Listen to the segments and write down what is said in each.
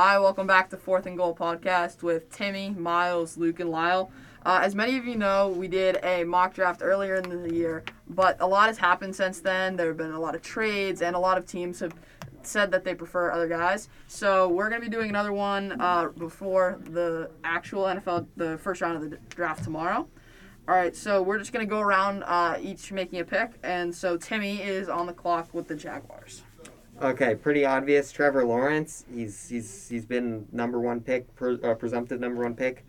Hi, welcome back to Fourth and Goal podcast with Timmy, Miles, Luke, and Lyle. Uh, as many of you know, we did a mock draft earlier in the year, but a lot has happened since then. There have been a lot of trades, and a lot of teams have said that they prefer other guys. So we're going to be doing another one uh, before the actual NFL, the first round of the draft tomorrow. All right, so we're just going to go around uh, each making a pick, and so Timmy is on the clock with the Jaguars. Okay, pretty obvious. Trevor Lawrence. He's he's he's been number one pick, uh, presumptive number one pick.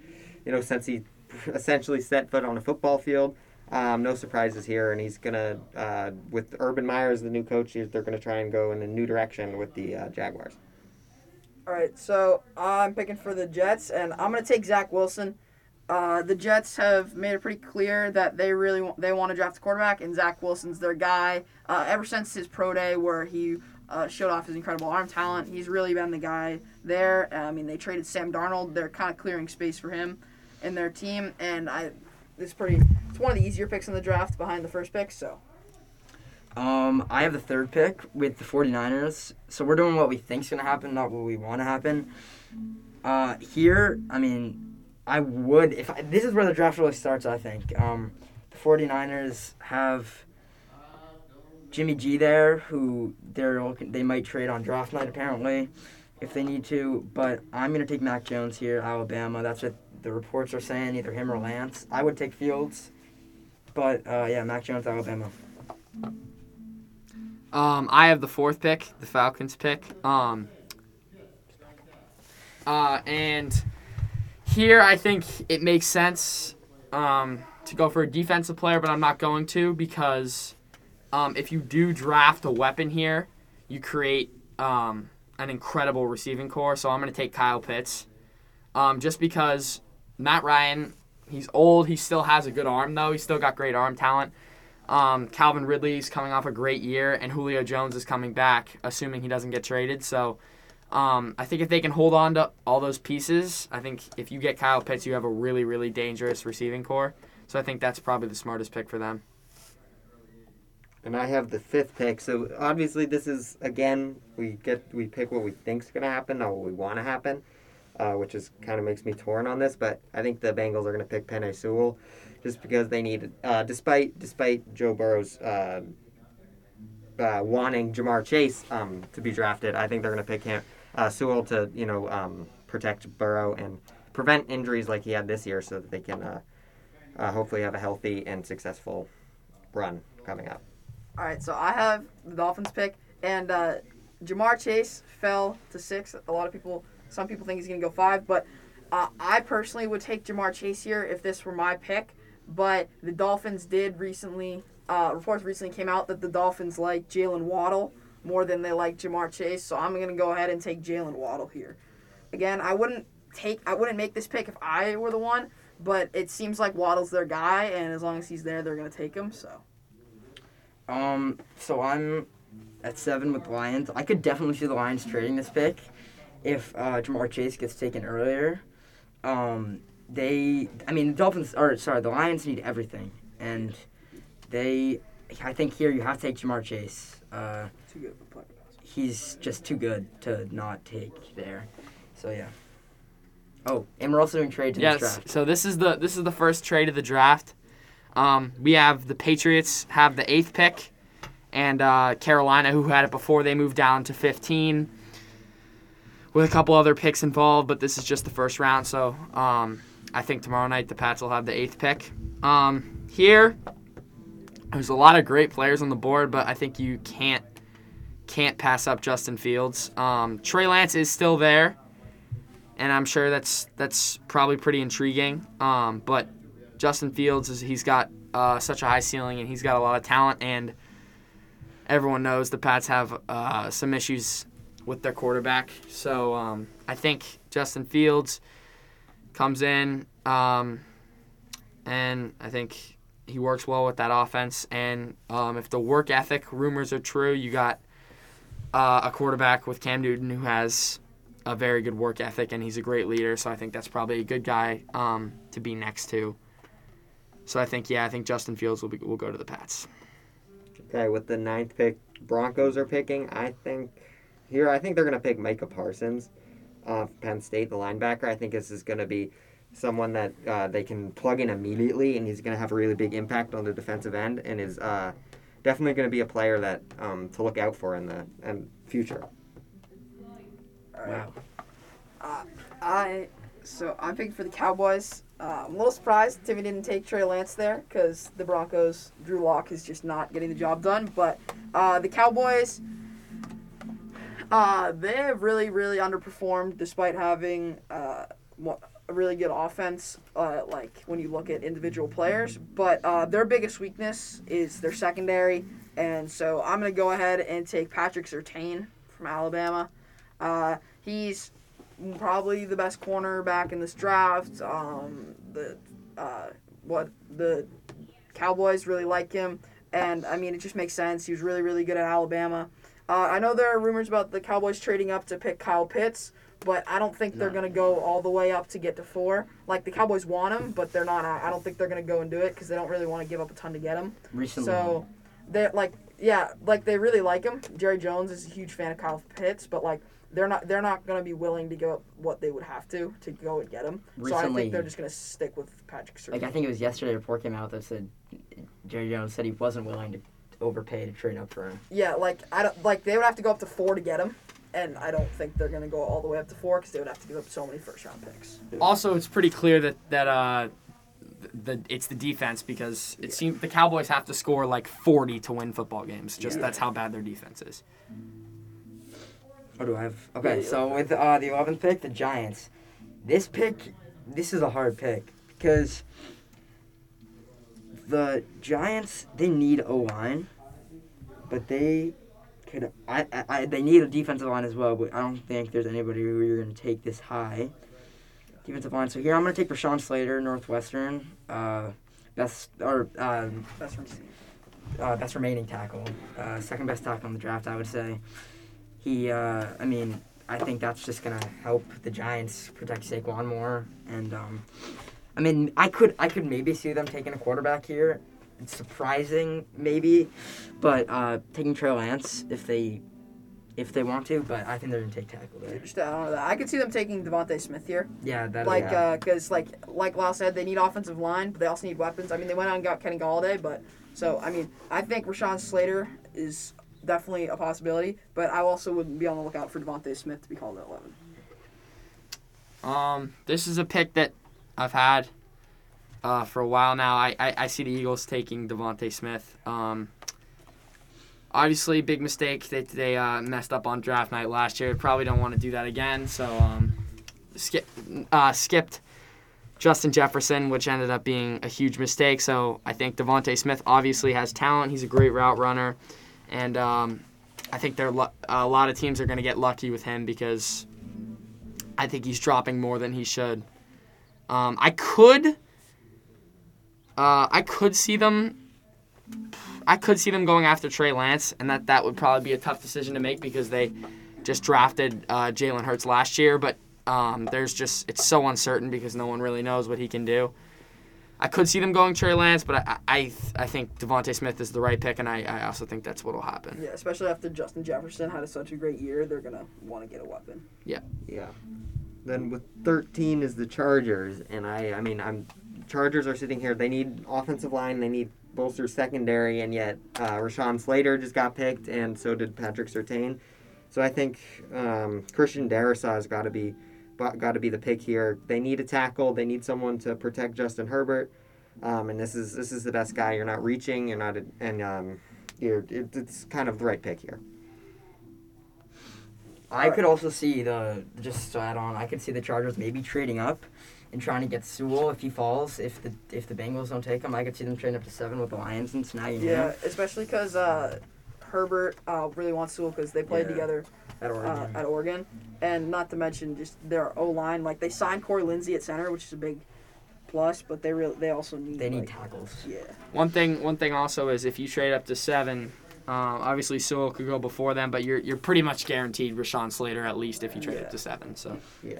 You know, since he essentially set foot on a football field. Um, no surprises here, and he's gonna uh, with Urban Meyer as the new coach. They're gonna try and go in a new direction with the uh, Jaguars. All right, so I'm picking for the Jets, and I'm gonna take Zach Wilson. Uh, the Jets have made it pretty clear that they really want, they want to draft a quarterback, and Zach Wilson's their guy. Uh, ever since his pro day, where he uh, showed off his incredible arm talent, he's really been the guy there. I mean, they traded Sam Darnold; they're kind of clearing space for him in their team, and I it's pretty. It's one of the easier picks in the draft behind the first pick. So. Um, I have the third pick with the 49ers. So we're doing what we think's going to happen, not what we want to happen. Uh, here, I mean, I would if I, this is where the draft really starts, I think. Um, the 49ers have Jimmy G there who they're looking, they might trade on draft night apparently if they need to, but I'm to take Mac Jones here, Alabama. That's what the reports are saying, either him or Lance. I would take Fields, but uh, yeah, Mac Jones, Alabama. Um, I have the fourth pick, the Falcons pick. Um, uh, and here I think it makes sense um, to go for a defensive player, but I'm not going to because um, if you do draft a weapon here, you create um, an incredible receiving core. So I'm going to take Kyle Pitts, um, just because Matt Ryan, he's old. He still has a good arm though. He's still got great arm talent. Um, Calvin Ridley's coming off a great year, and Julio Jones is coming back, assuming he doesn't get traded. So um, I think if they can hold on to all those pieces, I think if you get Kyle Pitts, you have a really, really dangerous receiving core. So I think that's probably the smartest pick for them. And I have the fifth pick. So obviously, this is again we get we pick what we think's going to happen, not what we want to happen, uh, which is kind of makes me torn on this. But I think the Bengals are going to pick Penei Sewell, just because they need, uh, despite despite Joe Burrow's uh, uh, wanting Ja'Marr Chase um, to be drafted, I think they're going to pick him uh, Sewell to you know um, protect Burrow and prevent injuries like he had this year, so that they can uh, hopefully have a healthy and successful run coming up. All right, so I have the Dolphins pick, and uh, Ja'Marr Chase fell to six. A lot of people, some people think he's going to go five, but uh, I personally would take Ja'Marr Chase here if this were my pick. But the Dolphins did recently, uh, reports recently came out that the Dolphins like Jaylen Waddle more than they like Ja'Marr Chase, so I'm going to go ahead and take Jaylen Waddle here. Again, I wouldn't take, I wouldn't make this pick if I were the one, but it seems like Waddle's their guy, and as long as he's there, they're going to take him. So. Um, so I'm at seven with the Lions. I could definitely see the Lions trading this pick if uh, Ja'Marr Chase gets taken earlier. Um, they, I mean, the Dolphins, or sorry, the Lions need everything, and they, I think here you have to take Ja'Marr Chase. Uh, Too good of a player. he's just too good to not take there. So yeah. Oh, and we're also doing trades in this Yes. draft. So this is the this is the first trade of the draft. Um, we have the Patriots have the eighth pick, and uh, Carolina, who had it before they moved down to 15, with a couple other picks involved. But this is just the first round, so um, I think tomorrow night the Pats will have the eighth pick. Um, here, there's a lot of great players on the board, but I think you can't can't pass up Justin Fields. Um, Trey Lance is still there and I'm sure that's that's probably pretty intriguing. Um, but Justin Fields is he's got uh, such a high ceiling and he's got a lot of talent, and everyone knows the Pats have uh, some issues with their quarterback. So um, I think Justin Fields comes in, um, and I think he works well with that offense. And um, if the work ethic rumors are true, you got uh, a quarterback with Cam Newton who has a very good work ethic and he's a great leader. So I think that's probably a good guy um, to be next to. So I think yeah, I think Justin Fields will be, will go to the Pats. Okay, with the ninth pick, Broncos are picking. I think here, I think they're gonna pick Micah Parsons. uh, Penn State, the linebacker. I think this is going to be someone that uh, they can plug in immediately, and he's going to have a really big impact on the defensive end, and is uh, definitely going to be a player that um, to look out for in the and future. Wow. Uh, I so I'm picking for the Cowboys. Uh, I'm a little surprised Timmy didn't take Trey Lance there because the Broncos, Drew Lock is just not getting the job done. But uh, the Cowboys, uh, they have really, really underperformed despite having uh, a really good offense. Uh, like when you look at individual players, but uh, their biggest weakness is their secondary, and so I'm gonna go ahead and take Patrick Surtain from Alabama. Uh, he's probably the best cornerback in this draft. Um, the uh, what the Cowboys really like him, and I mean it just makes sense. He was really really good at Alabama. Uh, I know there are rumors about the Cowboys trading up to pick Kyle Pitts, but I don't think they're No. gonna go all the way up to get to four. Like the Cowboys want him, but they're not. I don't think they're gonna go and do it because they don't really want to give up a ton to get him. Recently. So they're like, yeah, like they really like him. Jerry Jones is a huge fan of Kyle Pitts, but like they're not they're not gonna be willing to give up what they would have to to go and get him. so I think they're just gonna stick with Patrick Surtain. Like I think it was yesterday, a report came out that said Jerry Jones said he wasn't willing to overpay to trade up for him. yeah, like I don't like they would have to go up to four to get him, and I don't think they're gonna go all the way up to four because they would have to give up so many first round picks. Also, it's pretty clear that that uh, the it's the defense because it seems the Cowboys have to score like 40 to win football games. Just Yeah. that's how bad their defense is. What do I have? Okay, so with uh, the 11th pick, the Giants. This pick, this is a hard pick because the Giants they need a line, but they could. I, I, I they need a defensive line as well, but I don't think there's anybody who you're going to take this high. Defensive line. So here I'm going to take Rashawn Slater, Northwestern. Uh, best or um, Best uh, best remaining tackle, uh, second best tackle in the draft, I would say. He, uh, I mean, I think that's just gonna help the Giants protect Saquon more, and um, I mean, I could, I could maybe see them taking a quarterback here. It's surprising, maybe, but uh, taking Trey Lance if they, if they want to, but I think they're gonna take tackle there. Just, I don't know that. I could see them taking DeVonta Smith here. Yeah, that like yeah. because like like Lyle said, they need offensive line, but they also need weapons. I mean, they went out and got Kenny Golladay, but so I mean, I think Rashawn Slater is definitely a possibility, but I also would be on the lookout for DeVonta Smith to be called at eleven. Um, this is a pick that I've had uh, for a while now. I, I, I see the Eagles taking DeVonta Smith. Um, obviously, big mistake. They they uh, messed up on draft night last year. Probably don't want to do that again. So um, skip uh, skipped Justin Jefferson, which ended up being a huge mistake. So I think DeVonta Smith obviously has talent. He's a great route runner, and um, I think they're a lot of teams are going to get lucky with him because I think he's dropping more than he should. Um, I could, uh, I could see them, I could see them going after Trey Lance, and that that would probably be a tough decision to make because they just drafted uh, Jalen Hurts last year. But um, there's just it's so uncertain because no one really knows what he can do. I could see them going Trey Lance, but I I, I think DeVonta Smith is the right pick, and I, I also think that's what'll happen. Yeah, especially after Justin Jefferson had such a great year, they're gonna want to get a weapon. Yeah. Yeah. Then with 13 is the Chargers, and I, I mean, I'm Chargers are sitting here. They need offensive line. They need bolster secondary, and yet uh, Rashawn Slater just got picked, and so did Patrick Surtain. So I think um, Christian Darrisaw has got to be got to be the pick here. They need a tackle. They need someone to protect Justin Herbert, um, and this is this is the best guy. You're not reaching. You're not, and um, you're it, it's kind of the right pick here. I could also see the just to add on. I could see the Chargers maybe trading up and trying to get Sewell if he falls. If the if the Bengals don't take him, I could see them trading up to seven with the Lions and snagging Yeah, him especially because uh, Herbert uh, really wants Sewell because they played Yeah. together at uh, Oregon. at Oregon, and not to mention just their O line. Like they signed Corey Linsley at center, which is a big plus, but they really they also need they need like, tackles. yeah. One thing, one thing also is if you trade up to seven, um, obviously Sewell could go before them, but you're you're pretty much guaranteed Rashawn Slater at least if you trade Yeah. up to seven. So Yeah.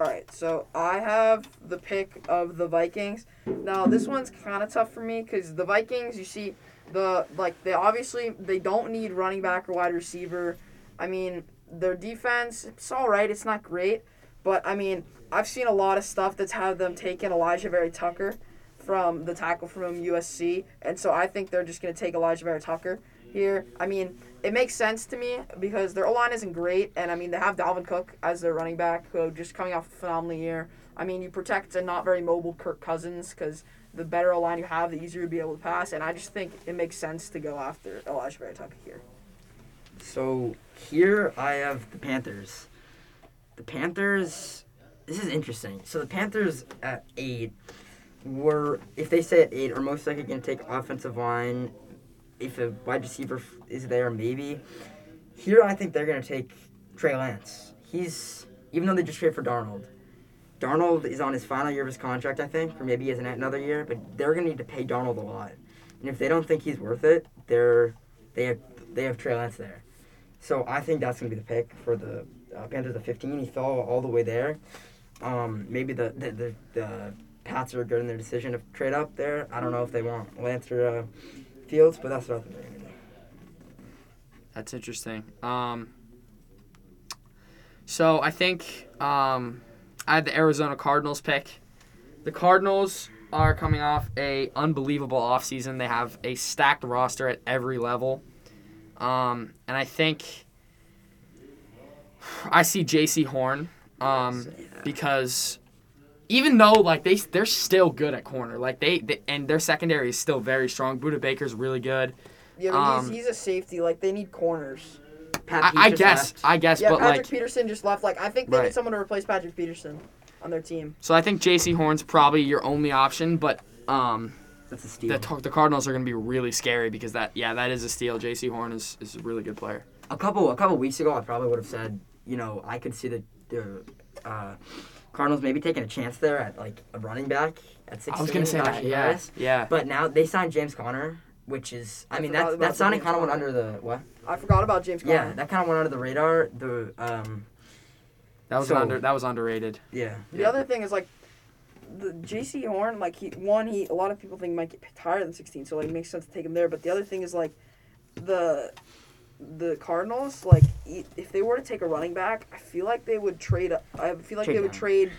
All right, so I have the pick of the Vikings. Now this one's kind of tough for me because the Vikings, you see, the like they obviously they don't need running back or wide receiver. I mean, their defense, it's all right. It's not great, but I mean, I've seen a lot of stuff that's had them taking Alijah Vera-Tucker from the tackle from USC, and so I think they're just to take Alijah Vera-Tucker here. I mean, it makes sense to me because their O line isn't great, and I mean they have Dalvin Cook as their running back, who just coming off a phenomenal year. I mean, you protect a not very mobile Kirk Cousins because the better O line you have, the easier you'll be able to pass, and I just think it makes sense to go after Alijah Vera-Tucker here. So here I have the Panthers. The Panthers. This is interesting. So the Panthers at eight were, if they say at eight, are most likely going to take offensive line. If a wide receiver is there, maybe. Here I think they're going to take Trey Lance. He's even though they just traded for Darnold. Darnold is on his final year of his contract, I think, or maybe he has an- another year. But they're going to need to pay Darnold a lot, and if they don't think he's worth it, they're they have they have Trey Lance there. So I think that's going to be the pick for the uh, Panthers at 15. He fell all the way there. Um, maybe the, the, the, the Pats are good in their decision to trade up there. I don't know if they want Lance or uh, Fields, but that's what I think they're going to do. That's interesting. Um, so I think um, I had the Arizona Cardinals pick. The Cardinals are coming off a unbelievable offseason. They have a stacked roster at every level. Um, and I think I see Jaycee Horn um, because even though like they they're still good at corner, like they, they and their secondary is still very strong. Budda Baker's really good. Yeah, but Um, he's, he's a safety. Like they need corners. Pat I, I guess left. I guess, Yeah, but Patrick like Peterson just left. Like I think they Right. need someone to replace Patrick Peterson on their team. So I think Jaycee Horn's probably your only option, but um, That's a steal. the, the Cardinals are going to be really scary because that yeah that is a steal. Jaycee Horn is, is a really good player. a couple a couple weeks ago, I probably would have said, you know, I could see the, the uh, Cardinals maybe taking a chance there at like a running back at 16. I was going to say Najee that. Yeah, Harris. yeah. But now they signed James Conner, which is I, I mean forgot that that signing kind of went under the what? I forgot about James Conner. Yeah, that kind of went under the radar. The um That was So- under that was underrated. yeah. The other thing is like the Jaycee Horn, like he one he a lot of people think might get picked higher than sixteen, so like it makes sense to take him there. But the other thing is like the the Cardinals, like if they were to take a running back, I feel like they would trade. I feel like Trade they would down. trade.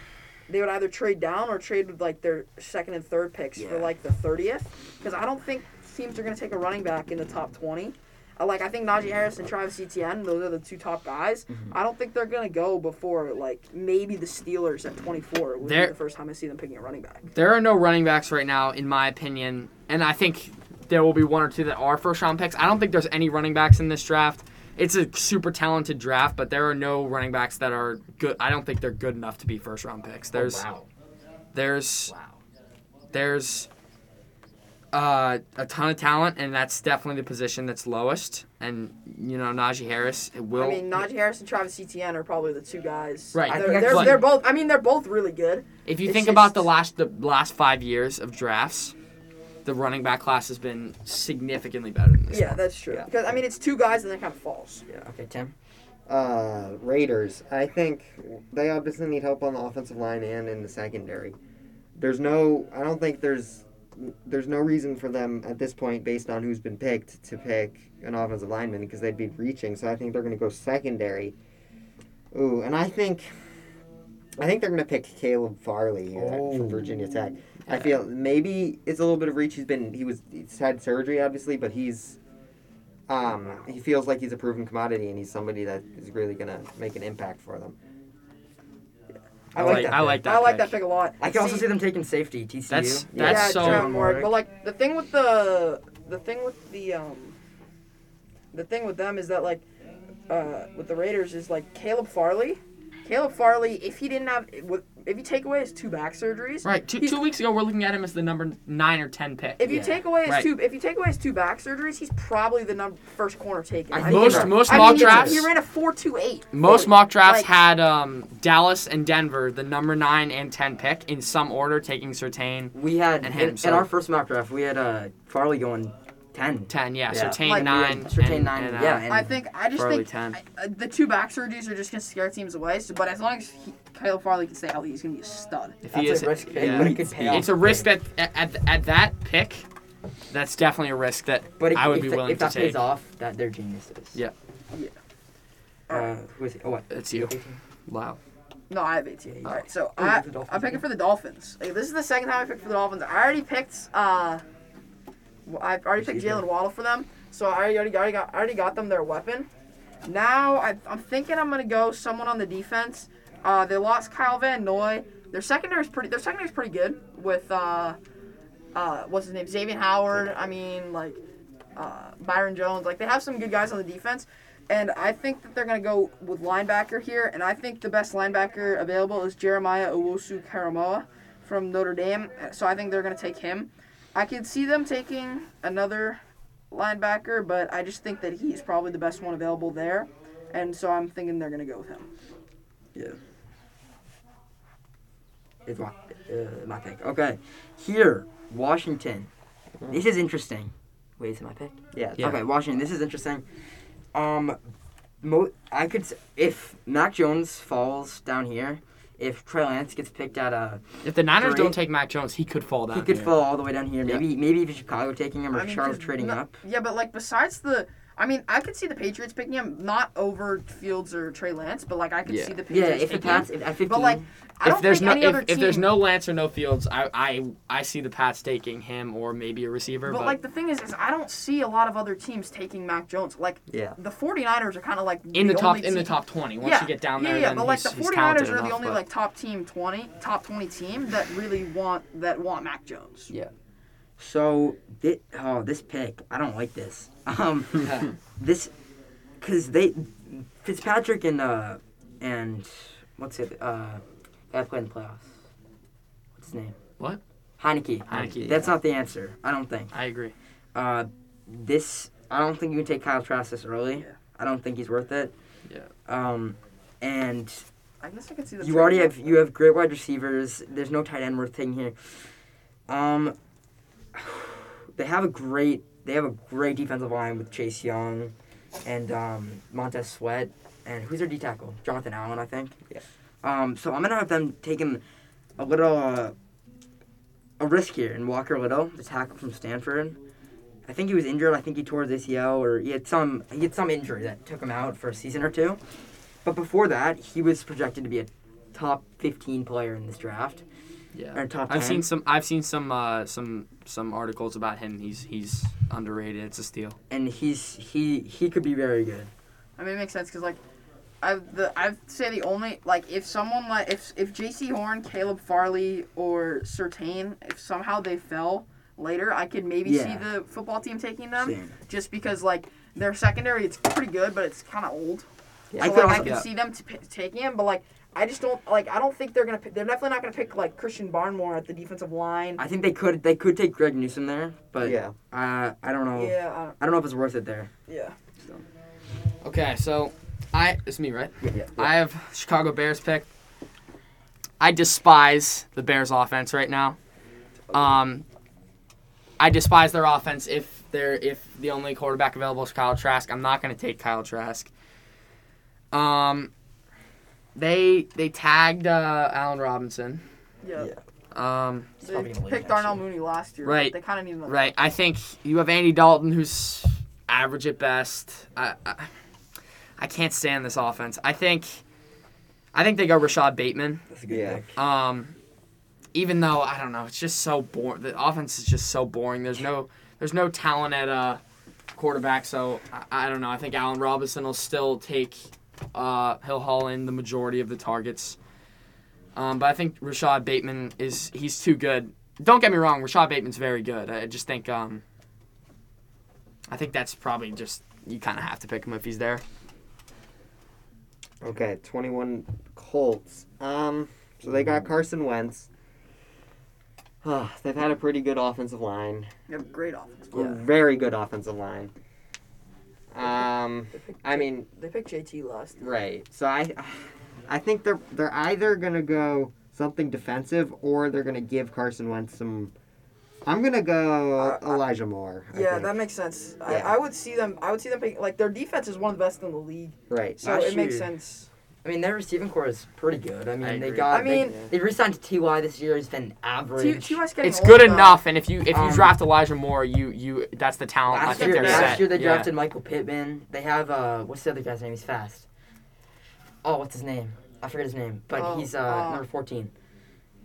They would either trade down or trade with like their second and third picks for like the thirtieth, because I don't think teams are gonna take a running back in the top twenty. I like I think Najee Harris and Travis Etienne, those are the two top guys. Mm-hmm. I don't think they're gonna go before like maybe the Steelers at twenty four would They're- be the first time I see them picking a running back. There are no running backs right now, in my opinion, and I think there will be one or two that are first round picks. I don't think there's any running backs in this draft. It's a super talented draft, but there are no running backs that are good. I don't think they're good enough to be first round picks. There's oh, wow. there's Wow. there's uh, a ton of talent, and that's definitely the position that's lowest. And you know, Najee Harris will. I mean, Najee Harris and Travis Etienne are probably the two guys. Right. I They're, they're, they're both. I mean, they're both really good. if you it's think about the last the last five years of drafts, the running back class has been significantly better than this. Yeah, one. that's true. Yeah. Because I mean, it's two guys and then kind of falls. Yeah. Okay, Tim. Uh, Raiders. I think they obviously need help on the offensive line and in the secondary. There's no. I don't think there's. There's no reason for them at this point, based on who's been picked, to pick an offensive lineman because they'd be reaching. So I think they're going to go secondary. Ooh, and I think. I think they're going to pick Caleb Farley here Oh. from Virginia Tech. I feel maybe it's a little bit of reach. He's been he was he's had surgery obviously, but he's um he feels like he's a proven commodity and he's somebody that is really gonna make an impact for them. I I like like that I pick. like that. I like pick. that pick a lot. I can also see them taking safety. TCU. That's- Yeah, that's so- Trevor Moehrig. Moehrig. But like the thing with the the thing with the um the thing with them is that like uh with the Raiders is like Caleb Farley. Caleb Farley, if he didn't have with if you take away his two back surgeries, Right. Two, two weeks ago, we're looking at him as the number nine or ten pick. if you Yeah. take away his Right. two if you take away his two back surgeries, he's probably the number first corner taken. I I think most it's- most I mock mean, it's- drafts. He ran a four two eight. Most mock drafts Like- had um, Dallas and Denver, the number nine and ten pick, in some order, taking Surtain We had And in, him, in so- our first mock draft, we had uh, Farley going ten. ten. Yeah, Yeah. Surtain Like, nine. Surtain and, nine, and, uh, yeah, and- I think I just Farley think I, uh, the two back surgeries are just gonna scare teams away. So, but as long as he, Caleb Farley can stay healthy, he's gonna be a stud. If That's he is, a risk pick, yeah. it could pay it's a risk that at, at, at that pick, that's definitely a risk that But if, I would be that- willing to take. if that pays off, that they're geniuses. Yeah. Uh, who is it? Oh, what? It's you. Wow. No, I have ATA. All right, so Oh, I, I'm picking for the Dolphins. Like, this is the second time I picked for the Dolphins. I already picked. Uh, well, I already picked. Jaylen Waddle for them, so I already, got I already got them their weapon. Now I, I'm thinking I'm gonna go someone on the defense. Uh, they lost Kyle Van Noy. Their secondary is pretty. Their secondary is pretty good with uh, uh, what's his name, Xavier Howard. I mean, like uh, Byron Jones. Like they have some good guys on the defense. And I think that they're going to go with linebacker here. And I think the best linebacker available is Jeremiah Owusu-Koramoah from Notre Dame. So I think they're going to take him. I could see them taking another linebacker, but I just think that he's probably the best one available there. And so I'm thinking they're going to go with him. Yeah. It's my, uh, my pick. Okay. Here, Washington. This is interesting. Wait, is it my pick? Yeah. Yeah. Okay, Washington. This is interesting. Um, mo- I could if Mac Jones falls down here, if Trey Lance gets picked at a, If the Niners Three. don't take Mac Jones, he could fall down. he could here. fall all the way down here. Yeah. Maybe maybe even Chicago taking him or I mean, Charlotte 'cause trading no- up. Yeah, but like besides the. I mean, I could see the Patriots picking him, not over Fields or Trey Lance, but like I could Yeah. see the Yeah, Patriots if the taking him. Pats if, at fifteen. But like, I don't If there's think no any if, other team. if there's no Lance or no Fields, I I I see the Pats taking him or maybe a receiver. But, But, like the thing is, is I don't see a lot of other teams taking Mac Jones. Like Yeah. the 49ers are kind of like in the, top only in the team- top twenty, once yeah, you get down there, yeah, then but like he's, the he's 49ers talented are the enough, only but- like top team 20, top 20 team that really want that want Mac Jones. So thi- oh, this pick, I don't like this. Um, this, cause they Fitzpatrick and uh and what's it uh that played in the playoffs. What's his name? What? Heinicke. Heinicke, That's not the answer. I don't think. I agree. Uh, this I don't think you can take Kyle Trask this early. Yeah. I don't think he's worth it. Yeah. Um, and I guess I can see the. you already have you have great wide receivers. There's no tight end worth taking here. Um, they have a great they have a great defensive line with Chase Young, and um, Montez Sweat, and who's their D tackle? Jonathan Allen, I think. Yeah. Um, so I'm gonna have them taking a little uh, a risk here in Walker Little, the tackle from Stanford. I think he was injured. I think he tore his ACL or he had some he had some injury that took him out for a season or two. But before that, he was projected to be a top 15 player in this draft Yeah. or top 10. I've seen some. I've seen some. Uh, some some articles about him. He's he's underrated. It's a steal. and he's he he could be very good. I mean, it makes sense because like, I've the I'd say the only like if someone like if if Jaycee Horn, Caleb Farley, or Surtain, if somehow they fell later, I could maybe see the football team taking them Same. just because like their secondary it's pretty good, but it's kind of old. Yeah. So I like could I also- can yeah. see them t- p- taking him, but like I just don't like I don't think they're gonna pick, they're definitely not gonna pick like Christian Barmore at the defensive line. I think they could they could take Greg Newsome there, but yeah. uh, I don't know. yeah, I don't- I don't know if it's worth it there. yeah. Okay, so I it's me, right? Yeah. I have Chicago Bears pick. I despise the Bears offense right now. Um, I despise their offense if they're if the only quarterback available is Kyle Trask. I'm not going to take Kyle Trask. Um, they they tagged uh, Allen Robinson. Yeah. Yeah. Um, They probably gonna leave picked next Darnell year. Mooney last year. Right. But they kind of need another. right. I think you have Andy Dalton, who's average at best. I, I I can't stand this offense. I think I think they go Rashod Bateman. That's a good Yeah. pick. Um, even though I don't know, it's just so boring. The offense is just so boring. There's no there's no talent at uh, quarterback. So I, I don't know. I think Allen Robinson will still take. Uh, he'll haul in the majority of the targets. Um, but I think Rashod Bateman is he's too good. Don't get me wrong, Rashod Bateman's very good. I just think um, I think that's probably just you kind of have to pick him if he's there. Okay, 21 Colts. Um, so they got Carson Wentz. They've had a pretty good offensive line. You have a great offense. A Very good offensive line. Um, They picked I J- mean, they picked JT last. right. So I, I think they're they're either gonna go something defensive or they're gonna give Carson Wentz some. I'm gonna go Uh, Elijah Moore. I Yeah, think. that makes sense. Yeah. I, I would see them. I would see them pick, like their defense is one of the best in the league, right. so Last it makes sense. I mean, their receiving core is pretty good. I mean, I they agree. got. I mean- they, they re-signed Ty this year. He's been T- average. T.Y.'s getting It's old good now. enough, and if you if you Um, draft Elijah Moore, you you that's the talent. I Last think year, they're last set. year they Yeah. drafted Michael Pittman. They have uh, what's the other guy's name? He's fast. Oh, what's his name? I forget his name, but Oh, he's uh, uh, number 14.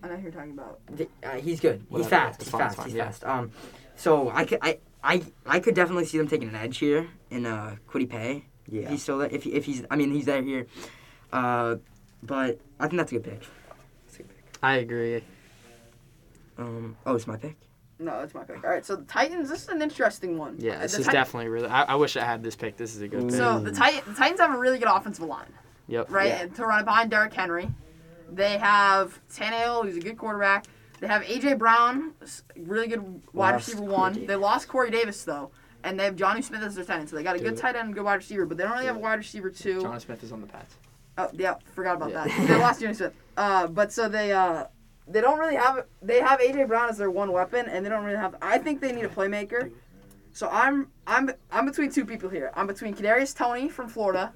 I know who you're talking about. The- Uh, he's good. He's fast. it's He's fine, fast. fine, He's yeah. fast. Um, so I could I, I I could definitely see them taking an edge here in uh Kwity Paye. If Yeah. he's still there. If he, if he's I mean he's there here. Uh, but I think that's a good pick. I agree. Um, oh, it's my pick. No, that's my pick. All right, so the Titans. This is an interesting one. Yeah, this The is Tit- definitely really. I, I wish I had this pick. This is a good pick. So the, Tit- the Titans have a really good offensive line, Yep. right? Yeah. And to run it behind Derrick Henry. They have Tannehill, who's a good quarterback. They have AJ Brown, really good wide Lost receiver one. Davis. They lost Corey Davis though, and they have Jonnu Smith as their tight end. So they got a good Dude. tight end and good wide receiver, but they don't really have a wide receiver two. John Smith is on the Pats. Oh yeah, forgot about Yeah. that. They lost Jonnu Smith. Uh, but so they uh, they don't really have. They have AJ Brown as their one weapon, and they don't really have. I think they need a playmaker. So I'm I'm I'm between two people here. I'm between Kadarius Toney from Florida,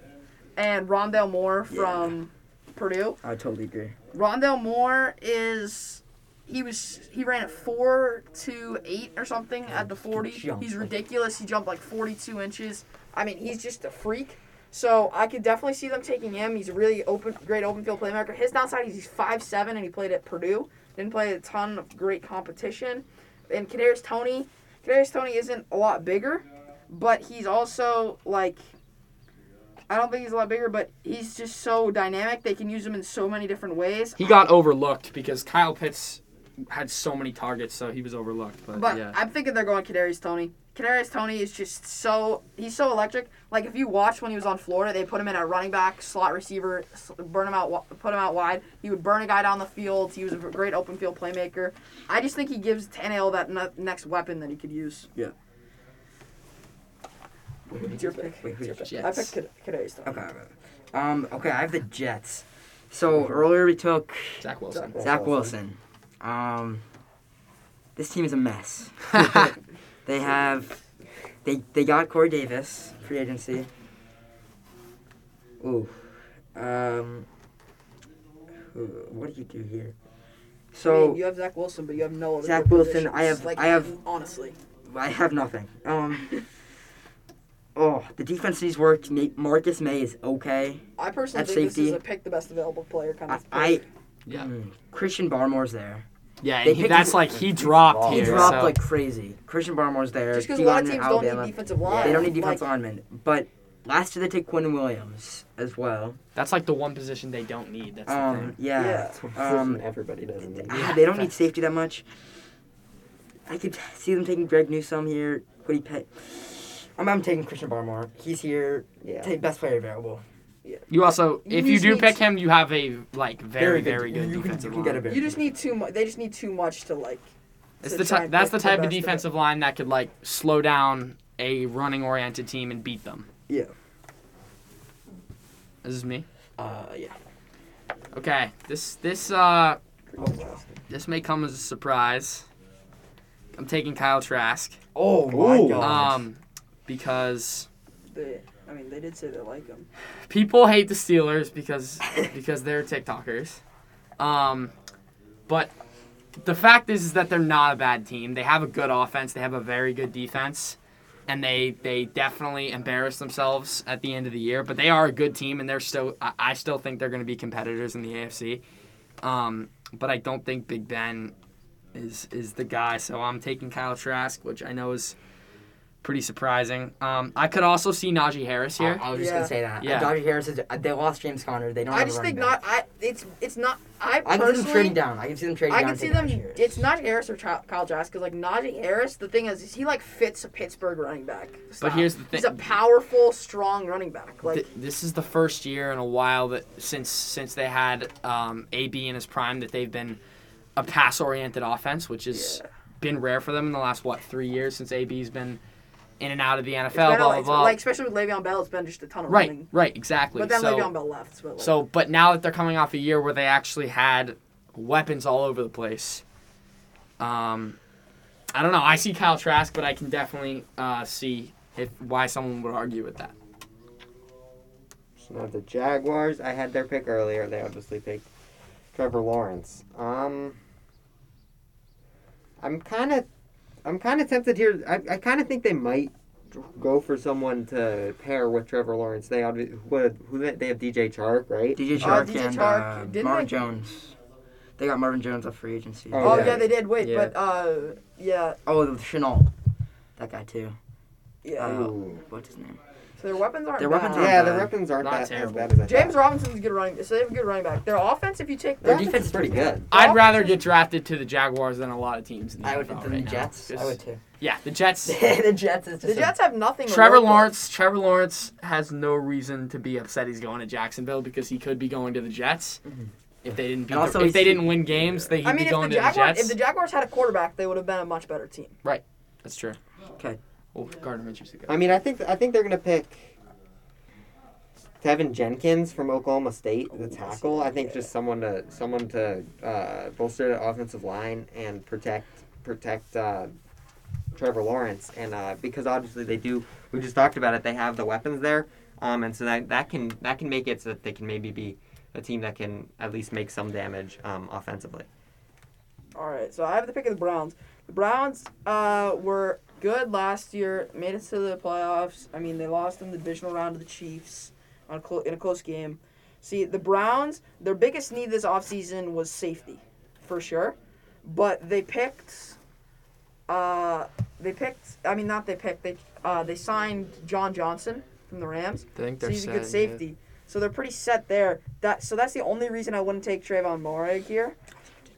and Rondale Moore from Purdue. I totally agree. Rondale Moore is he was he ran at four to eight or something at the forty. He's ridiculous. He jumped like forty two inches. I mean, he's just a freak. So I could definitely see them taking him. He's a really open, great open field playmaker. His downside is he's five seven and he played at Purdue. Didn't play a ton of great competition. And Kadarius Toney, Kadarius Toney isn't a lot bigger, but he's also like I don't think he's a lot bigger, but he's just so dynamic. They can use him in so many different ways. He got overlooked because Kyle Pitts had so many targets, so he was overlooked. But, But yeah. I'm thinking they're going Kadarius Toney. Kadarius Toney is just so he's so electric. Like if you watch when he was on Florida, they put him in a running back, slot receiver, burn him out, put him out wide. He would burn a guy down the field. He was a great open field playmaker. I just think he gives Tannehill that ne- next weapon that he could use. Yeah. It's your pick. Wait, who's your It's pick? I picked Kad- Kadarius Toney. Okay. okay. Um. Okay. I have the Jets. So earlier we took Zach Wilson. Zach Wilson. Um. This team is a mess. They have, they they got Corey Davis free agency. Ooh, um, what do you do here? I So mean, you have Zach Wilson, but you have no other. Zach good Wilson, positions. I have- Like, I have- honestly. I have nothing. Um, oh, the defense needs work. Ma- Marcus Maye is okay. I personally At think this is a pick the best available player kind I, of. I pick. Yeah. mm, Christian Barmore's there. Yeah, They and he, picked that's him- like he dropped He here. dropped so- like crazy. Christian Barmore's there. just because a lot of Deion, teams Alabama. don't need defensive line. They don't need defensive Like, linemen. But last year they took Quinn Williams as well. that's like the one position they don't need. That's the Um, thing. yeah. Yeah. Um, everybody doesn't need. ah, they don't need safety that much. I could see them taking Greg Newsome here. Kwity Paye. I'm, I'm taking Christian Barmore. He's here. Yeah. Take best player available. You also, You if you just do need pick to- him, you have a like very, very good, you, you defensive can, you can get a line. very You just need too much. They just need too much to like. It's to the try ty- and that's pick the type of best it. defensive line that could like slow down a running oriented team and beat them. Yeah. This is me. Uh, yeah. Okay, this this uh Oh, wow. this may come as a surprise. I'm taking Kyle Trask. Oh my Ooh. god. Um, because They, I mean, they did say they like him. people hate the Steelers because because they're TikTokers. Um, but the fact is, is that they're not a bad team. They have a good offense. They have a very good defense, and they they definitely embarrass themselves at the end of the year. But they are a good team, and they're still. I, I still think they're going to be competitors in the AFC. Um, but I don't think Big Ben is is the guy. So I'm taking Kyle Trask, which I know is pretty surprising. Um, I could also see Najee Harris here. I, I was just Yeah. gonna say that. Yeah. Yeah. Dodger Harris is. uh, They lost James Conner. They don't. I have a just think running not. I it's it's not. I I can see them trading down. I can see them trading I down. I can see them. Najee It's not Harris or Tra- Kyle Trask because like Najee Harris. The thing is, is he like fits a Pittsburgh running back. style. here's the thing. He's a powerful, strong running back. Like Th- this is the first year in a while that since since they had um, AB in his prime that they've been a pass oriented offense, which has Yeah. been rare for them in the last what three years since AB's been in and out of the NFL. it's Blah blah like, blah. like especially with Le'Veon Bell, it's been just a ton of right, running. right, exactly. But then so, Le'Veon Bell left. But like, so, but now that they're coming off a year where they actually had weapons all over the place, um, I don't know. I see Kyle Trask, but I can definitely uh, see if why someone would argue with that. So now the Jaguars, I had their pick earlier. They obviously picked Trevor Lawrence. Um, I'm kind of, I'm kind of tempted here. I, I kind of think they might go for someone to pair with Trevor Lawrence, they obvi- who who they, they have DJ Chark, right? DJ Uh, Chark DJ and Chark, uh, didn't Marvin they- Jones. They got Marvin Jones up free agency. Oh, Oh, yeah. yeah. they did. Wait, Yeah. but uh, yeah, Oh, Shenault. That guy too. yeah. Uh, what's his name? So their weapons aren't. Their weapons aren't Yeah, bad. the weapons aren't Not that as terrible. bad as I James thought. Robinson's a good running. So they have a good running back. Their offense, if you take Their their defense is pretty good. I'd rather get drafted to the Jaguars than a lot of teams. In the I would NFL the right now. Jets. Just- I would too. Yeah, the Jets. the Jets is just The a- Jets have nothing. to Trevor work with. Lawrence. Trevor Lawrence has no reason to be upset. He's going to Jacksonville because he could be going to the Jets. Mhm. If they didn't beat, And also the, if they he's- didn't win games, they he'd I mean, be if the going to the Jaguars, Jets. if the Jaguars had a quarterback, they would have been a much better team. Right. That's true. Okay. Oh, Gardner Minshew's a good. I mean, I think I think they're gonna pick Teven Jenkins from Oklahoma State, the tackle. I think just someone to someone to uh, bolster the offensive line and protect protect uh, Trevor Lawrence, and uh, because obviously they do. We just talked about it. They have the weapons there, um, and so that that can that can make it so that they can maybe be a team that can at least make some damage um, offensively. All right, so I have the pick of the Browns. The Browns uh, were good last year, made it to the playoffs. I mean, they lost in the divisional round to the Chiefs on a clo- in a close game. See, the Browns, their biggest need this offseason was safety, for sure. But they picked, uh, they picked. I mean, not they picked. They uh, they signed John Johnson from the Rams. I think they're he's a good set, yeah. safety. So they're pretty set there. That so that's the only reason I wouldn't take Trevon Moehrig here.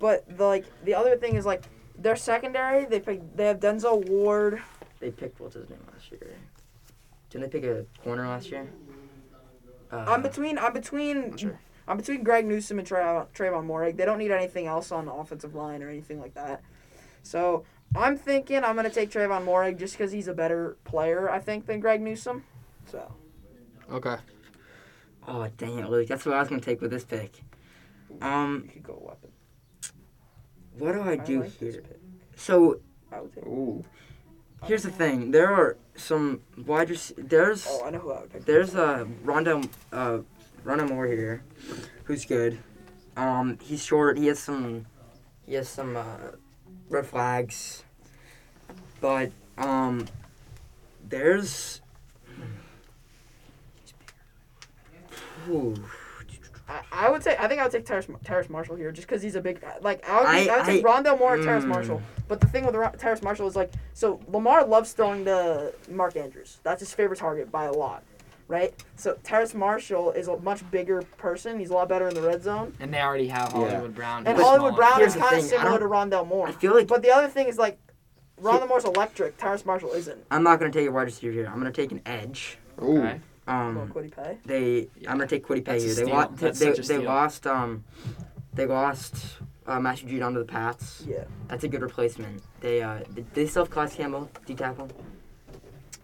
But the like the other thing is like their secondary. They pick they have Denzel Ward. They picked what's his name last year? Didn't they pick a corner last year? Uh, I'm between I'm between Sure. I'm between Greg Newsome and Tra- Trevon Moehrig. They don't need anything else on the offensive line or anything like that. So I'm thinking I'm gonna take Trevon Moehrig just because he's a better player I think than Greg Newsome. So Okay. Oh dang it, Luke! That's what I was gonna take with this pick. Um, you could go weapon. What do I do like here? So I would take. Ooh, here's the thing: there are some wide rec- There's Oh, I know who I would pick. there's uh Rondale uh Rondale Moore here, who's good. Um, he's short. He has some he has some uh, red flags, but um, there's. Ooh. I, I would say I think I would take Terrace, Terrace Marshall here just because he's a big like I would, I- I, would take I- Rondale Moore and Terrace mm. Marshall. But the thing with Ro- Terrace Marshall is like so Lamar loves throwing to Mark Andrews. That's his favorite target by a lot, right? So Terrace Marshall is a much bigger person. He's a lot better in the red zone. And they already have Yeah. Hollywood Brown. And Hollywood. Brown is kind of similar to Rondale Moore. I feel like But the other thing is like Rondale Moore's electric. Terrace Marshall isn't. I'm not gonna take a wide receiver here. I'm gonna take an edge. ooh. Okay. Um, Well, Kwity Paye. They, I'm gonna take Kwity Paye That's a here. They, steal. lo- That's they, they lost. Um, they lost uh, Matthew Judon to the Pats. Yeah, That's a good replacement. They, uh, they, they still have Calais Campbell, D tackle.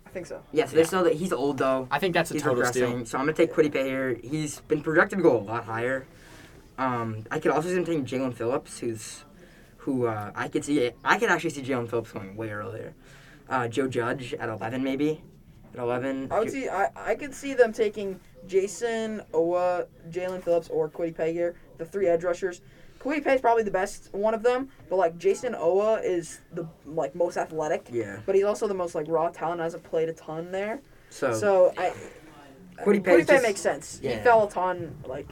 I think so. Yes, they still. that He's old though. I think that's a He's total regressing. steal. So I'm gonna take Kwity Paye here. He's been projected to go a lot higher. Um, I could also see him taking Jaelan Phillips, who's, who uh, I could see. I could actually see Jaelan Phillips going way earlier. Uh, Joe Judge at 11 maybe. At 11. I would see. I, I could see them taking Jayson Oweh, Jaelan Phillips, or Kwity Paye here. The three edge rushers. Kwity Paye is probably the best one of them, but like Jayson Oweh is the like most athletic, Yeah. but he's also the most like raw talent. Hasn't played a ton there, So. so I. Kwity Paye makes sense. He fell a ton. Like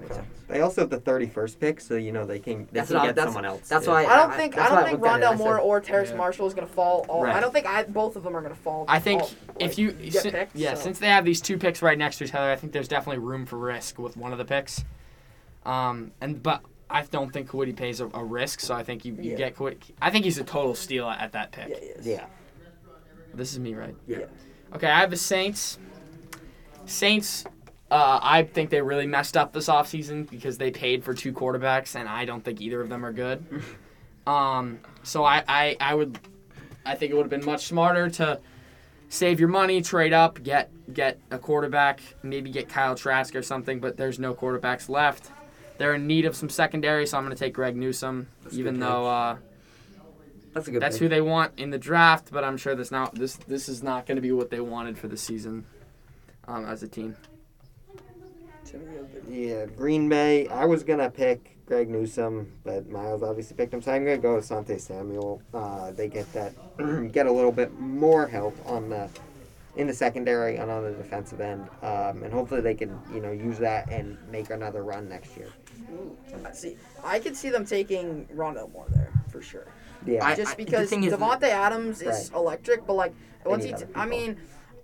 makes Okay. sense. They also have the 31st pick, so you know they can they That's can what I- get that's- someone else. that's too. why I don't think that's I don't think looked at it, I Rondale Moore said- or Terrace Yeah. Marshall is gonna fall. All, I don't think I, both of them are gonna fall. I think all, if like, you get si- picked, yeah, so. since they have these two picks right next to each other, I think there's definitely room for risk with one of the picks. Um, and but I don't think Kwity Paye's a, a risk, so I think you, you Yeah. get Kwity. I think he's a total steal at, at that pick. yeah. Yeah. This is me, right? Yeah. Okay, I have the Saints. Saints, uh, I think they really messed up this offseason because they paid for two quarterbacks, and I don't think either of them are good. um, so I, I, I would, I think it would have been much smarter to save your money, trade up, get get a quarterback, maybe get Kyle Trask or something. But there's no quarterbacks left. They're in need of some secondary, so I'm going to take Greg Newsome, That's even though uh, That's a good. that's pick. who they want in the draft. But I'm sure this now this this is not going to be what they wanted for the season um, as a team. Jimmy, you have the- Yeah, Green Bay. I was gonna pick Greg Newsome, but Miles obviously picked him, so I'm gonna go with Sante Samuel. Uh, they get that, get a little bit more help on the in the secondary and on the defensive end, um, and hopefully they can you know use that and make another run next year. Ooh, I see. I could see them taking Rondale Moore there for sure. Yeah, I- Just because thing is- Davante Adams is electric, but like once he, need t- other I mean,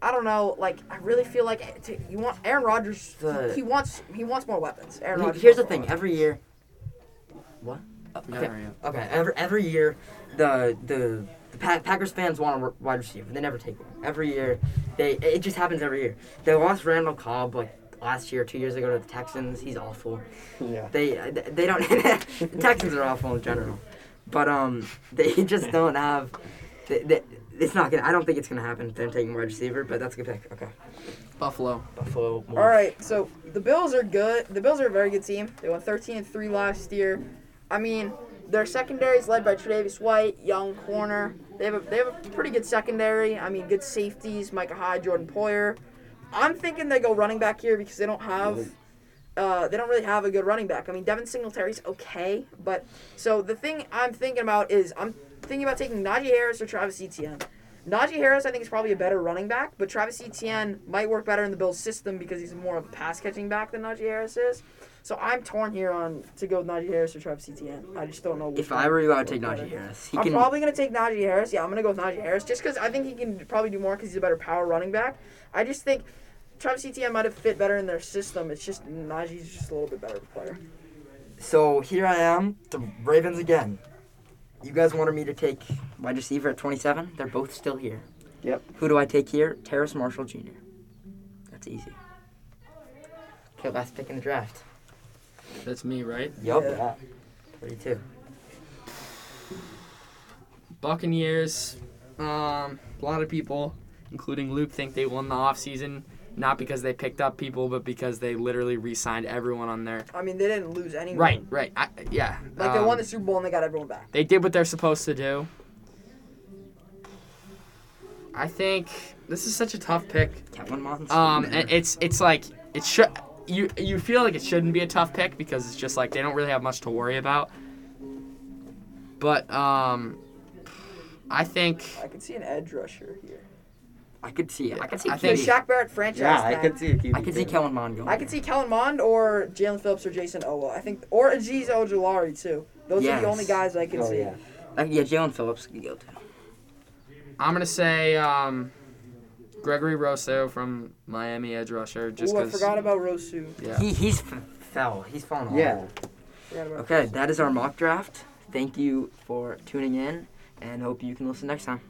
I don't know. Like I really feel like t- you want Aaron Rodgers. The- he, he wants he wants more weapons. Aaron Rodgers. Here's the wants more thing. Every year. What? Yeah, Okay. yeah. Okay. Every every year, the the the Pa- Packers fans want a wide receiver. They never take one. Every year, they it just happens every year. They lost Randall Cobb like last year, two years ago to the Texans. He's awful. yeah. They they don't. the Texans are awful in general, but um they just don't have. They, they, it's not gonna. I don't think it's gonna happen. Them taking wide receiver, but that's a good pick. Okay. Buffalo. Buffalo. All right, so the Bills are good. The Bills are a very good team. They went 13 and 3 last year. I mean, their secondary is led by Tre'Davious White, young corner. They have a they have a pretty good secondary. I mean, good safeties, Micah Hyde, Jordan Poyer. I'm thinking they go running back here because they don't have uh, they don't really have a good running back. I mean, Devin Singletary's okay, but so the thing I'm thinking about is I'm thinking about taking Najee Harris or Travis Etienne. Najee Harris, I think, is probably a better running back, but Travis Etienne might work better in the Bills' system because he's more of a pass catching back than Najee Harris is. So I'm torn here on to go with Najee Harris or Travis Etienne. I just don't know. If I were you, I would take. Najee Harris. He I'm can. probably gonna take Najee Harris. Yeah, I'm gonna go with Najee Harris just because I think he can probably do more because he's a better power running back. I just think Travis Etienne might have fit better in their system. It's just Najee's just a little bit better player. So here I am, the Ravens again. You guys wanted me to take wide receiver at 27. They're both still here. Yep. Who do I take here? Terrace Marshall Jr. That's easy. Okay, last pick in the draft. That's me, right? Yep. Yeah. 32. Buccaneers. Um, a lot of people, including Luke, think they won the offseason. Not because they picked up people, but because they literally re-signed everyone on there. I mean, they didn't lose anyone. Right, right. I, yeah. Like they um, won the Super Bowl and they got everyone back. They did what they're supposed to do. I think this is such a tough pick. Kellen Mond. Um, and it's it's like it should you you feel like it shouldn't be a tough pick because it's just like they don't really have much to worry about. But um, I think I could see an edge rusher here. I could see. It. I could see. I The think- QB. Shaq Barrett franchise. Yeah, I tag. could see a QB. I could see too. Kellen Mond going. I could see Kellen Mond or Jaelan Phillips or Jayson Oweh. I think or Azeez Ojulari too. Those are Yes. the only guys I can Oh see. yeah. Uh, yeah, Jaelan Phillips could go too. I'm gonna say um, Gregory Rousseau from Miami edge rusher. Just Ooh, I forgot about Rousseau. Yeah. He he's f- fell. He's fallen off. Yeah. Forgot about Okay, that is our mock draft. Thank you for tuning in, and hope you can listen next time.